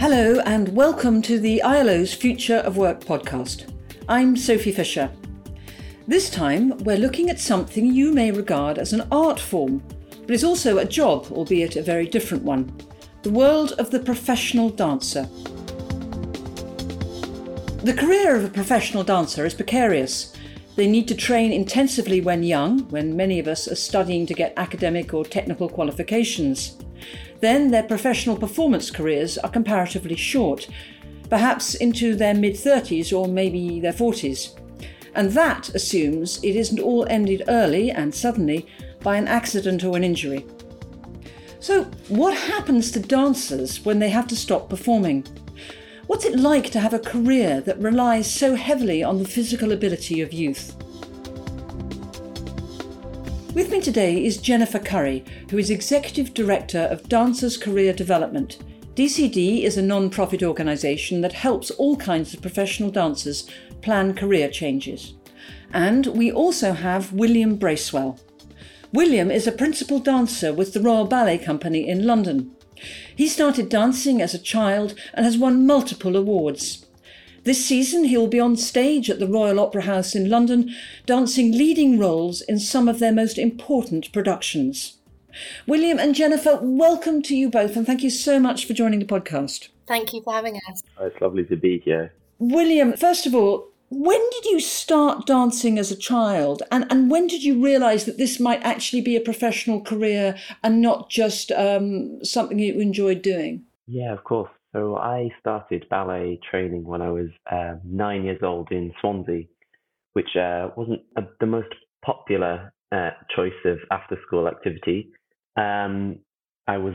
Hello, and welcome to the ILO's Future of Work podcast. I'm Sophy Fisher. This time, we're looking at something you may regard as an art form, but is also a job, albeit a very different one the world of the professional dancer. The career of a professional dancer is precarious. They need to train intensively when young, when many of us are studying to get academic or technical qualifications. Then their professional performance careers are comparatively short, perhaps into their mid 30s or maybe their 40s. And that assumes it isn't all ended early and suddenly by an accident or an injury. So, what happens to dancers when they have to stop performing? What's it like to have a career that relies so heavily on the physical ability of youth? With me today is Jennifer Curry, who is Executive Director of Dancers Career Development. DCD is a non profit organisation that helps all kinds of professional dancers plan career changes. And we also have William Bracewell. William is a principal dancer with the Royal Ballet Company in London. He started dancing as a child and has won multiple awards. This season, he will be on stage at the Royal Opera House in London, dancing leading roles in some of their most important productions. William and Jennifer, welcome to you both, and thank you so much for joining the podcast. Thank you for having us. Oh, it's lovely to be here. William, first of all, when did you start dancing as a child, and, and when did you realise that this might actually be a professional career and not just um, something you enjoyed doing? Yeah, of course. So I started ballet training when I was uh, nine years old in Swansea, which uh, wasn't a, the most popular uh, choice of after school activity. Um, I was,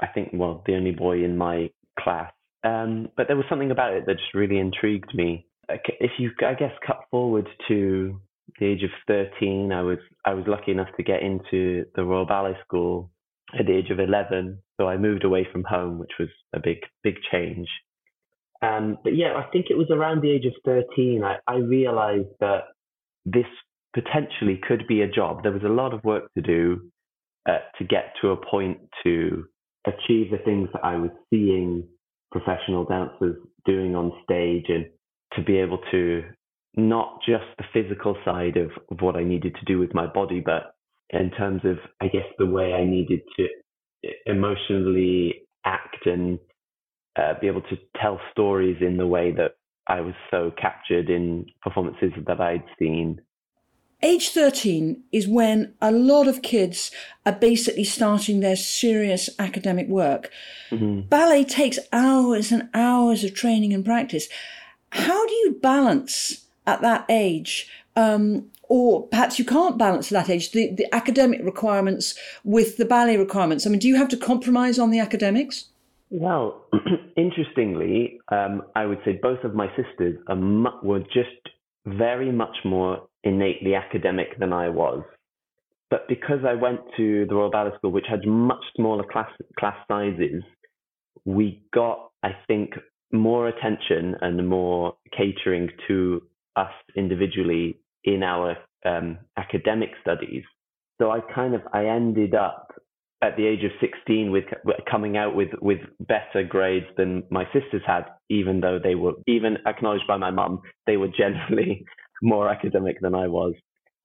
I think, well, the only boy in my class. Um, but there was something about it that just really intrigued me. If you, I guess, cut forward to the age of 13, I was I was lucky enough to get into the Royal Ballet School at the age of 11. So I moved away from home, which was a big, big change. Um, but yeah, I think it was around the age of 13, I, I realized that this potentially could be a job. There was a lot of work to do uh, to get to a point to achieve the things that I was seeing professional dancers doing on stage and to be able to not just the physical side of, of what I needed to do with my body, but in terms of, I guess, the way I needed to emotionally act and uh, be able to tell stories in the way that I was so captured in performances that I'd seen. Age 13 is when a lot of kids are basically starting their serious academic work. Mm-hmm. Ballet takes hours and hours of training and practice. How do you balance at that age um, or perhaps you can't balance at that age the, the academic requirements with the ballet requirements. I mean, do you have to compromise on the academics? Well, interestingly, um, I would say both of my sisters mu- were just very much more innately academic than I was. But because I went to the Royal Ballet School, which had much smaller class class sizes, we got, I think, more attention and more catering to us individually in our um, academic studies. So I kind of I ended up at the age of 16 with coming out with with better grades than my sisters had, even though they were even acknowledged by my mum, they were generally more academic than I was.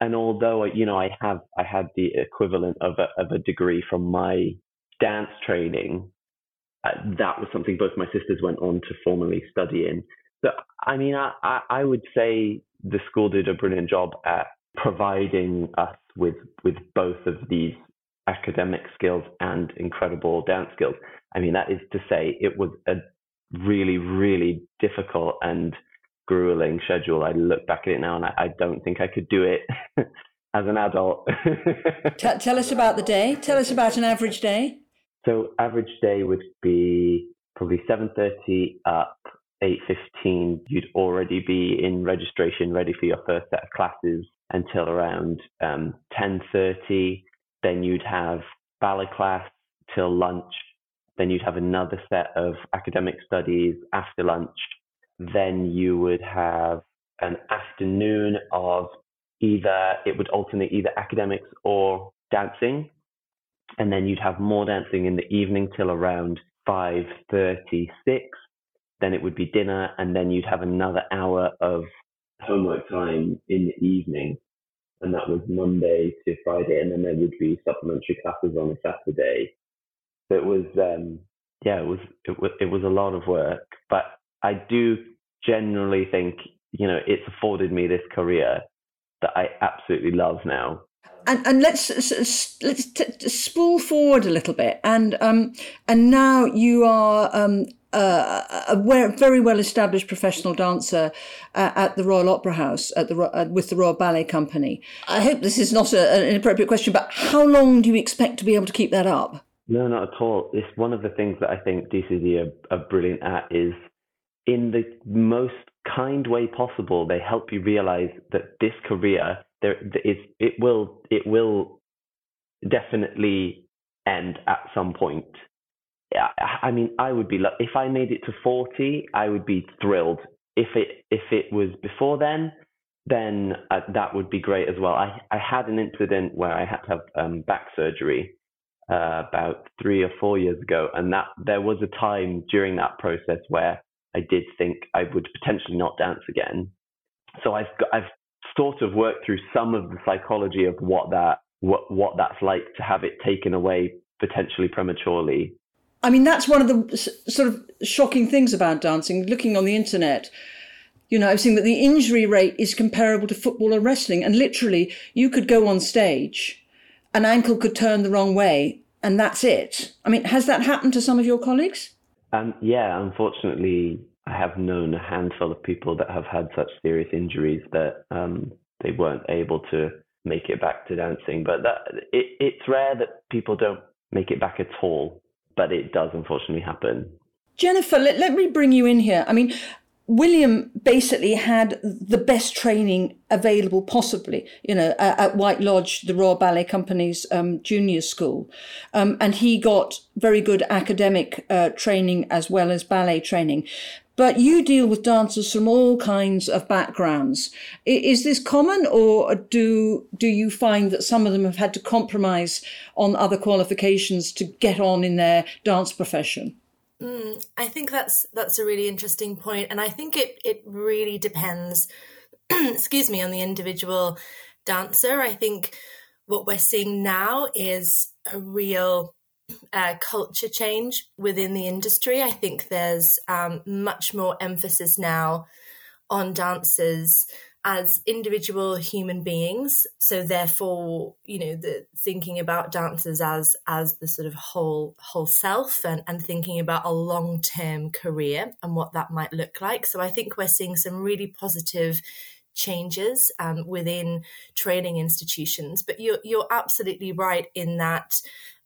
And although you know I have I had the equivalent of a of a degree from my dance training, uh, that was something both my sisters went on to formally study in. So I mean I, I, I would say the school did a brilliant job at providing us with with both of these academic skills and incredible dance skills. I mean, that is to say, it was a really, really difficult and grueling schedule. I look back at it now and I, I don't think I could do it as an adult. tell, tell us about the day. Tell us about an average day. So, average day would be probably 7:30 up, 8.15, you'd already be in registration ready for your first set of classes until around um, 10.30. Then you'd have ballet class till lunch. Then you'd have another set of academic studies after lunch. Then you would have an afternoon of either, it would alternate either academics or dancing. And then you'd have more dancing in the evening till around 5.36, then it would be dinner, and then you'd have another hour of homework time in the evening. And that was Monday to Friday, and then there would be supplementary classes on a Saturday. So it was, um, yeah, it was, it was, it was a lot of work, but I do generally think, you know, it's afforded me this career that I absolutely love now. And, and let's let's t- spool forward a little bit, and um, and now you are um, uh, a very well established professional dancer uh, at the Royal Opera House at the uh, with the Royal Ballet Company. I hope this is not a, an inappropriate question, but how long do you expect to be able to keep that up? No, not at all. It's one of the things that I think DCD are, are brilliant at is in the most kind way possible. They help you realize that this career there is it will it will definitely end at some point. I mean, I would be if I made it to forty, I would be thrilled. If it if it was before then, then uh, that would be great as well. I I had an incident where I had to have um, back surgery uh, about three or four years ago, and that there was a time during that process where I did think I would potentially not dance again. So I've got, I've sort of worked through some of the psychology of what that what what that's like to have it taken away potentially prematurely. I mean, that's one of the sort of shocking things about dancing. Looking on the internet, you know, I've seen that the injury rate is comparable to football or wrestling, and literally, you could go on stage, an ankle could turn the wrong way, and that's it. I mean, has that happened to some of your colleagues? Um, yeah, unfortunately, I have known a handful of people that have had such serious injuries that um, they weren't able to make it back to dancing. But that it, it's rare that people don't make it back at all, but it does unfortunately happen. Jennifer, let, let me bring you in here. I mean, William basically had the best training available possibly, you know, at, White Lodge, the Royal Ballet Company's um, junior school. Um, and he got very good academic uh, training as well as ballet training. But you deal with dancers from all kinds of backgrounds. Is this common, or do do you find that some of them have had to compromise on other qualifications to get on in their dance profession? Mm, I think that's that's a really interesting point, and I think it it really depends. excuse me, on the individual dancer. I think what we're seeing now is a real uh, culture change within the industry. I think there's um, much more emphasis now on dancers as individual human beings. So therefore you know the thinking about dancers as as the sort of whole whole self and and thinking about a long term career and what that might look like. So i think we're seeing some really positive changes um, within training institutions. But you're you're absolutely right in that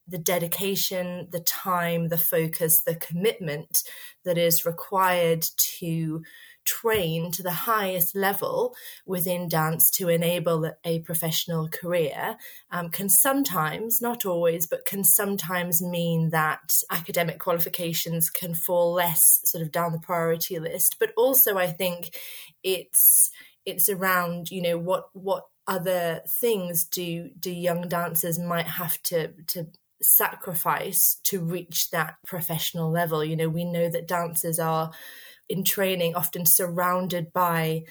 the dedication, the time, the focus, the commitment that is required to train to the highest level within dance to enable a professional career um, can sometimes, not always, but can sometimes mean that academic qualifications can fall less sort of down the priority list. But also, I think it's it's around you know what what other things do do young dancers might have to to sacrifice to reach that professional level you know we know that dancers are in training often surrounded by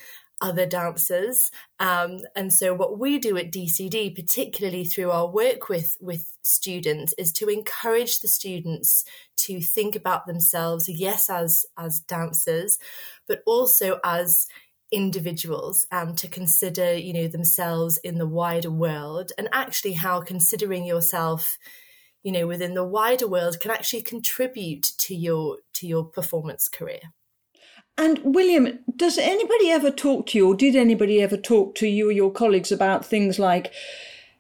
other dancers. Um, and so what we do at DCD, particularly through our work with, with students, is to encourage the students to think about themselves, yes, as, as dancers, but also as individuals um, to consider, you know, themselves in the wider world and actually how considering yourself you know within the wider world can actually contribute to your to your performance career and William, does anybody ever talk to you, or did anybody ever talk to you or your colleagues about things like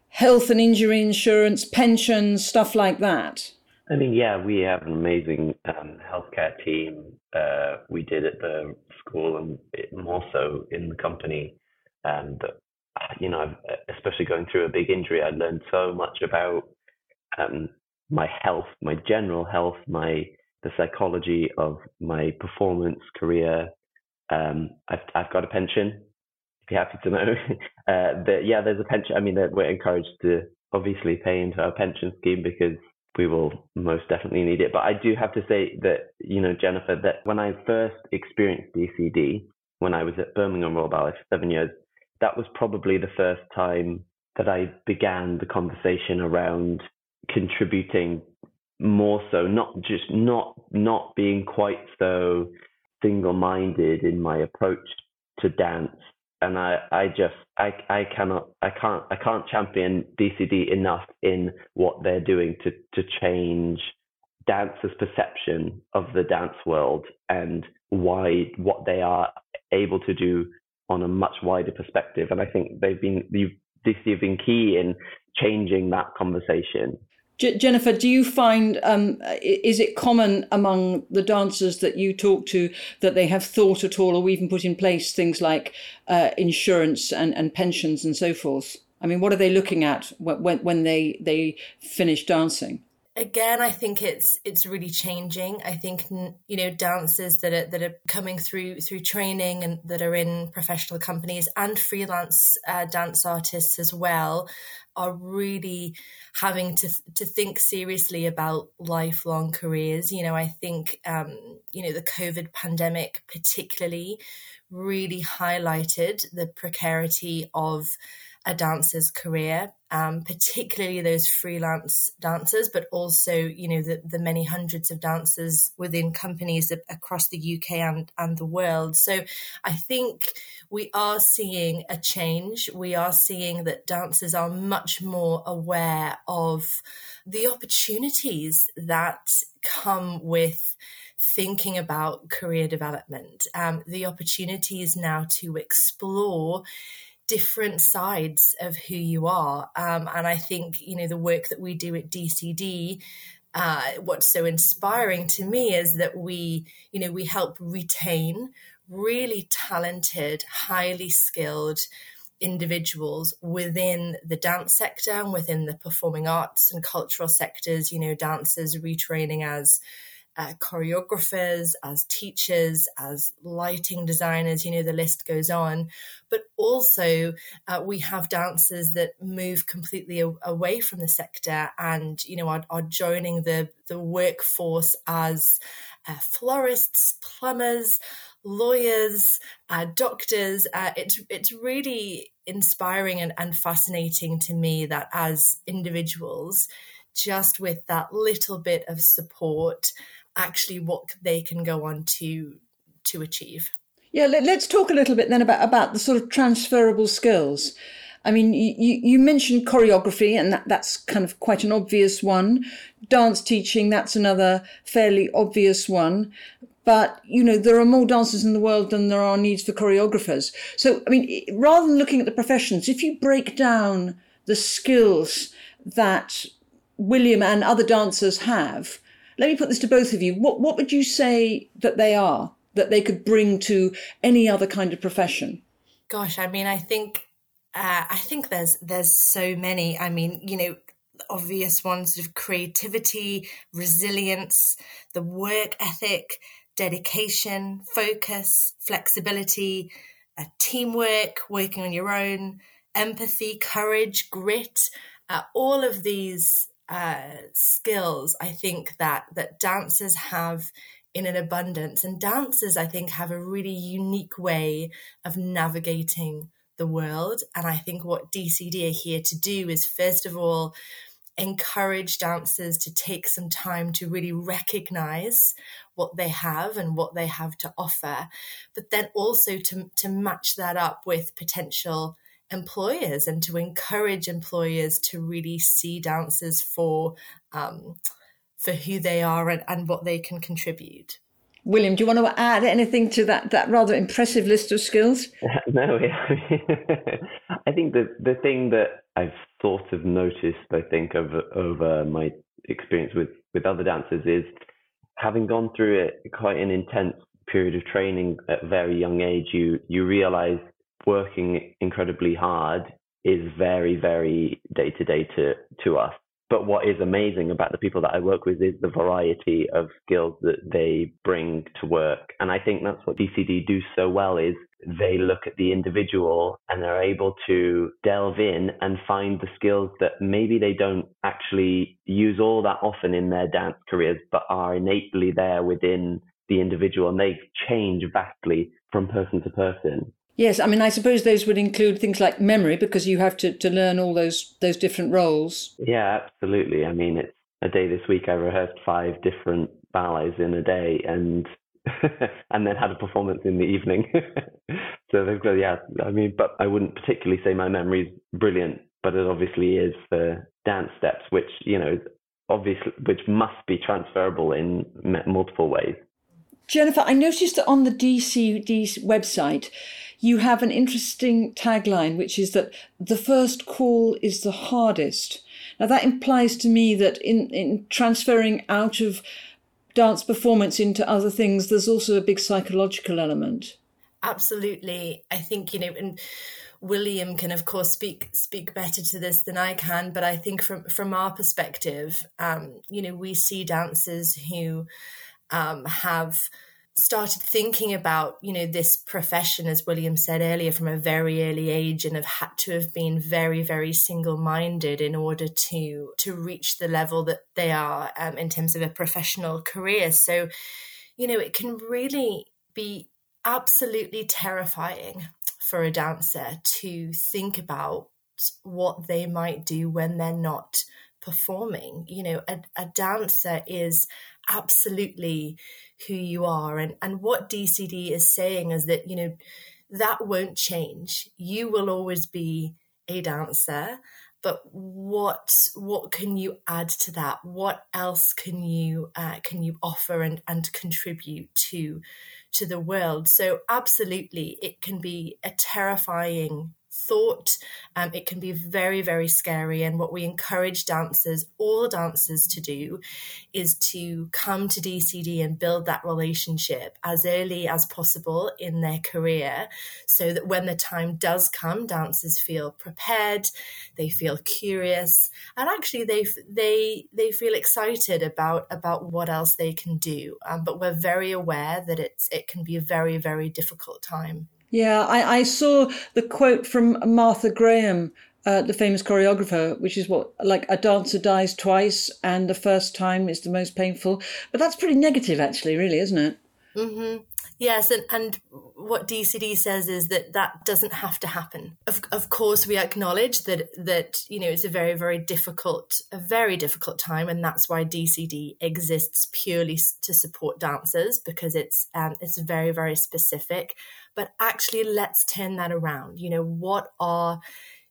health and injury insurance, pensions, stuff like that? I mean, yeah, we have an amazing um, healthcare team. Uh, we did at the school and more so in the company. And, you know, especially going through a big injury, I learned so much about um, my health, my general health, my the psychology of my performance career. Um, I've, I've got a pension. If you're happy to know, uh, that yeah, there's a pension. I mean, we're encouraged to obviously pay into our pension scheme because we will most definitely need it. But I do have to say that, you know, Jennifer, that when I first experienced DCD, when I was at Birmingham Royal Ballet for seven years, that was probably the first time that I began the conversation around contributing more so, not just not not being quite so single-minded in my approach to dance and I, I just I, I cannot I can't I can't champion DCD enough in what they're doing to to change dancers' perception of the dance world and why what they are able to do on a much wider perspective. And I think they've been DC have been key in changing that conversation J- Jennifer, do you find um, is it common among the dancers that you talk to that they have thought at all, or even put in place things like uh, insurance and, and pensions and so forth? I mean, what are they looking at when when they they finish dancing? again i think it's it's really changing i think you know dancers that are that are coming through through training and that are in professional companies and freelance uh, dance artists as well are really having to to think seriously about lifelong careers. You know i think um you know the covid pandemic particularly really highlighted the precarity of a dancer's career, um, particularly those freelance dancers, but also, you know, the, the many hundreds of dancers within companies across the UK and, and the world. So I think we are seeing a change. We are seeing that dancers are much more aware of the opportunities that come with thinking about career development, um, the opportunities now to explore different sides of who you are. Um, and I think, you know, the work that we do at DCD, uh, what's so inspiring to me is that we, you know, we help retain really talented, highly skilled individuals within the dance sector and within the performing arts and cultural sectors, you know, dancers retraining as uh, choreographers, as teachers, as lighting designers, you know, the list goes on. But also, uh, we have dancers that move completely a- away from the sector and, you know, are, are joining the, the workforce as uh, florists, plumbers, lawyers, uh, doctors. Uh, it's, it's really inspiring and, and fascinating to me that as individuals, just with that little bit of support actually what they can go on to to achieve. Yeah, let, us talk a little bit then about about the sort of transferable skills. I mean, you, you mentioned choreography, and that, that's kind of quite an obvious one. Dance teaching, that's another fairly obvious one. But, you know, there are more dancers in the world than there are needs for choreographers. So, I mean, rather than looking at the professions, if you break down the skills that William and other dancers have, let me put this to both of you. What what would you say that they are that they could bring to any other kind of profession? Gosh, I mean, I think uh, I think there's there's so many. I mean, you know, obvious ones of creativity, resilience, the work ethic, dedication, focus, flexibility, uh, teamwork, working on your own, empathy, courage, grit. Uh, all of these uh, skills I think that that dancers have in an abundance, and dancers I think have a really unique way of navigating the world. And I think what DCD are here to do is first of all encourage dancers to take some time to really recognize what they have and what they have to offer, but then also to, to match that up with potential employers and to encourage employers to really see dancers for um, for who they are and, and what they can contribute. William, do you want to add anything to that that rather impressive list of skills? no, I think the the thing that I've sort of noticed, I think, over over my experience with with other dancers is having gone through it quite an intense period of training at a very young age. You you realize working incredibly hard is very, very day to day to to us. but what is amazing about the people that I work with is the variety of skills that they bring to work. And I think that's what DCD do so well is they look at the individual and they're able to delve in and find the skills that maybe they don't actually use all that often in their dance careers, but are innately there within the individual and they change vastly from person to person. Yes, I mean, I suppose those would include things like memory because you have to, to learn all those those different roles. Yeah, absolutely. I mean, it's a day this week I rehearsed five different ballets in a day and and then had a performance in the evening. so they've got yeah. I mean, but I wouldn't particularly say my memory's brilliant, but it obviously is for dance steps, which you know, obviously, which must be transferable in multiple ways. Jennifer, I noticed that on the DCD website, you have an interesting tagline, which is that the first call is the hardest. Now, that implies to me that in, in transferring out of dance performance into other things, there's also a big psychological element. Absolutely. I think, you know, and William can of course speak speak better to this than I can, but I think from from our perspective, um, you know, we see dancers who um, have started thinking about you know this profession as william said earlier from a very early age and have had to have been very very single-minded in order to to reach the level that they are um, in terms of a professional career. So you know it can really be absolutely terrifying for a dancer to think about what they might do when they're not performing you know a, a dancer is absolutely who you are. And and what DCD is saying is that you know that won't change. You will always be a dancer but what what can you add to that? What else can you uh, can you offer and and contribute to to the world? So absolutely it can be a terrifying thought. Um, it can be very, very scary. And what we encourage dancers, all dancers, to do is to come to DCD and build that relationship as early as possible in their career so that when the time does come, dancers feel prepared, they feel curious, and actually they they they feel excited about about what else they can do. Um, but we're very aware that it's it can be a very, very difficult time. Yeah, I, I saw the quote from Martha Graham, uh, the famous choreographer, which is what, like a dancer dies twice and the first time is the most painful. But that's pretty negative, actually, really, isn't it? Mm-hmm. Yes, and, and what DCD says is that that doesn't have to happen. Of, of course, we acknowledge that that you know it's a very very difficult a very difficult time, and that's why DCD exists purely to support dancers because it's um, it's very very specific but actually let's turn that around. You know, what are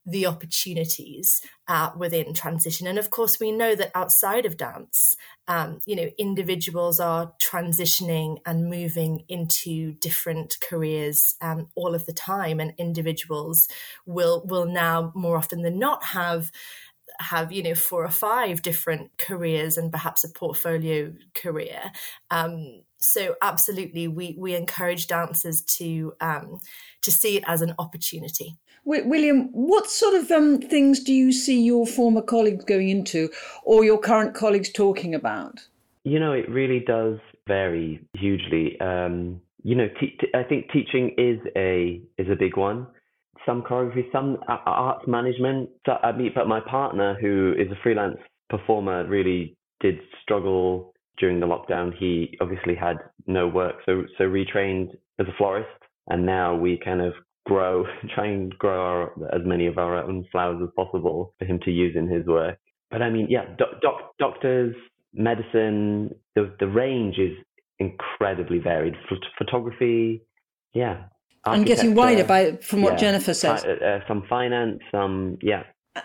the opportunities uh, within transition. And of course, we know that outside of dance, um, you know, individuals are transitioning and moving into different careers um, all of the time, and individuals will will now more often than not have have you know four or five different careers and perhaps a portfolio career. Um, so absolutely we we encourage dancers to um, to see it as an opportunity william what sort of um, things do you see your former colleagues going into or your current colleagues talking about you know it really does vary hugely um, you know I think teaching is a is a big one some choreography, some arts management. So I mean, but my partner, who is a freelance performer, really did struggle during the lockdown. He obviously had no work, so so retrained as a florist, and now we kind of grow, try and grow our, as many of our own flowers as possible for him to use in his work. But I mean, yeah, doc, doc, doctors, medicine, the the range is incredibly varied. Photography, yeah, and getting wider by from what yeah, Jennifer says. Uh, uh, some finance, some yeah.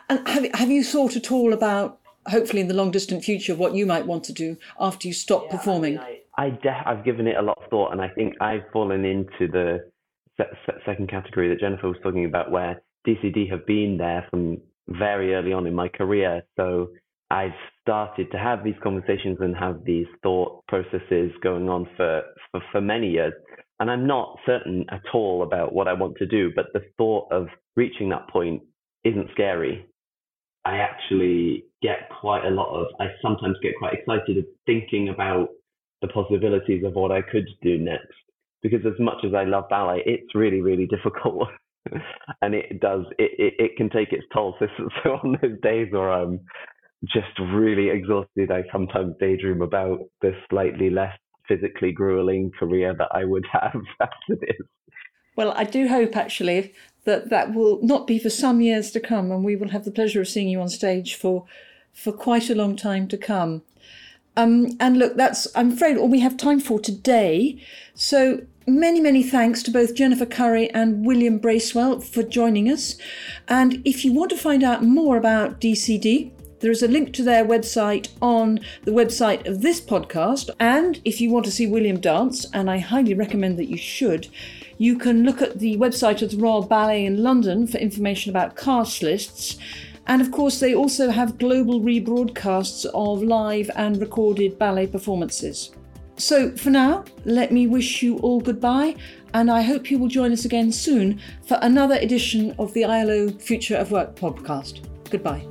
And have have you thought at all about hopefully in the long distant future what you might want to do after you stop yeah, performing? I, mean, I, I de- I've given it a lot of thought, and I think I've fallen into the se- se- second category that Jennifer was talking about, where DCD have been there from very early on in my career. So I've started to have these conversations and have these thought processes going on for, for, for many years and I'm not certain at all about what I want to do, but the thought of reaching that point isn't scary. I actually get quite a lot of, I sometimes get quite excited thinking about the possibilities of what I could do next. Because as much as I love ballet, it's really, really difficult. and it does, it, it, it, can take its toll. So, so on those days where I'm just really exhausted, I sometimes daydream about the slightly less physically grueling career that I would have after this. Well, I do hope actually that that will not be for some years to come, and we will have the pleasure of seeing you on stage for for quite a long time to come. Um, and look, that's I'm afraid all we have time for today. So many, many thanks to both Jennifer Curry and William Bracewell for joining us. And if you want to find out more about DCD, there is a link to their website on the website of this podcast. And if you want to see William dance, and I highly recommend that you should, you can look at the website of the Royal Ballet in London for information about cast lists. And of course, they also have global rebroadcasts of live and recorded ballet performances. So for now, let me wish you all goodbye, and I hope you will join us again soon for another edition of the ILO Future of Work podcast. Goodbye.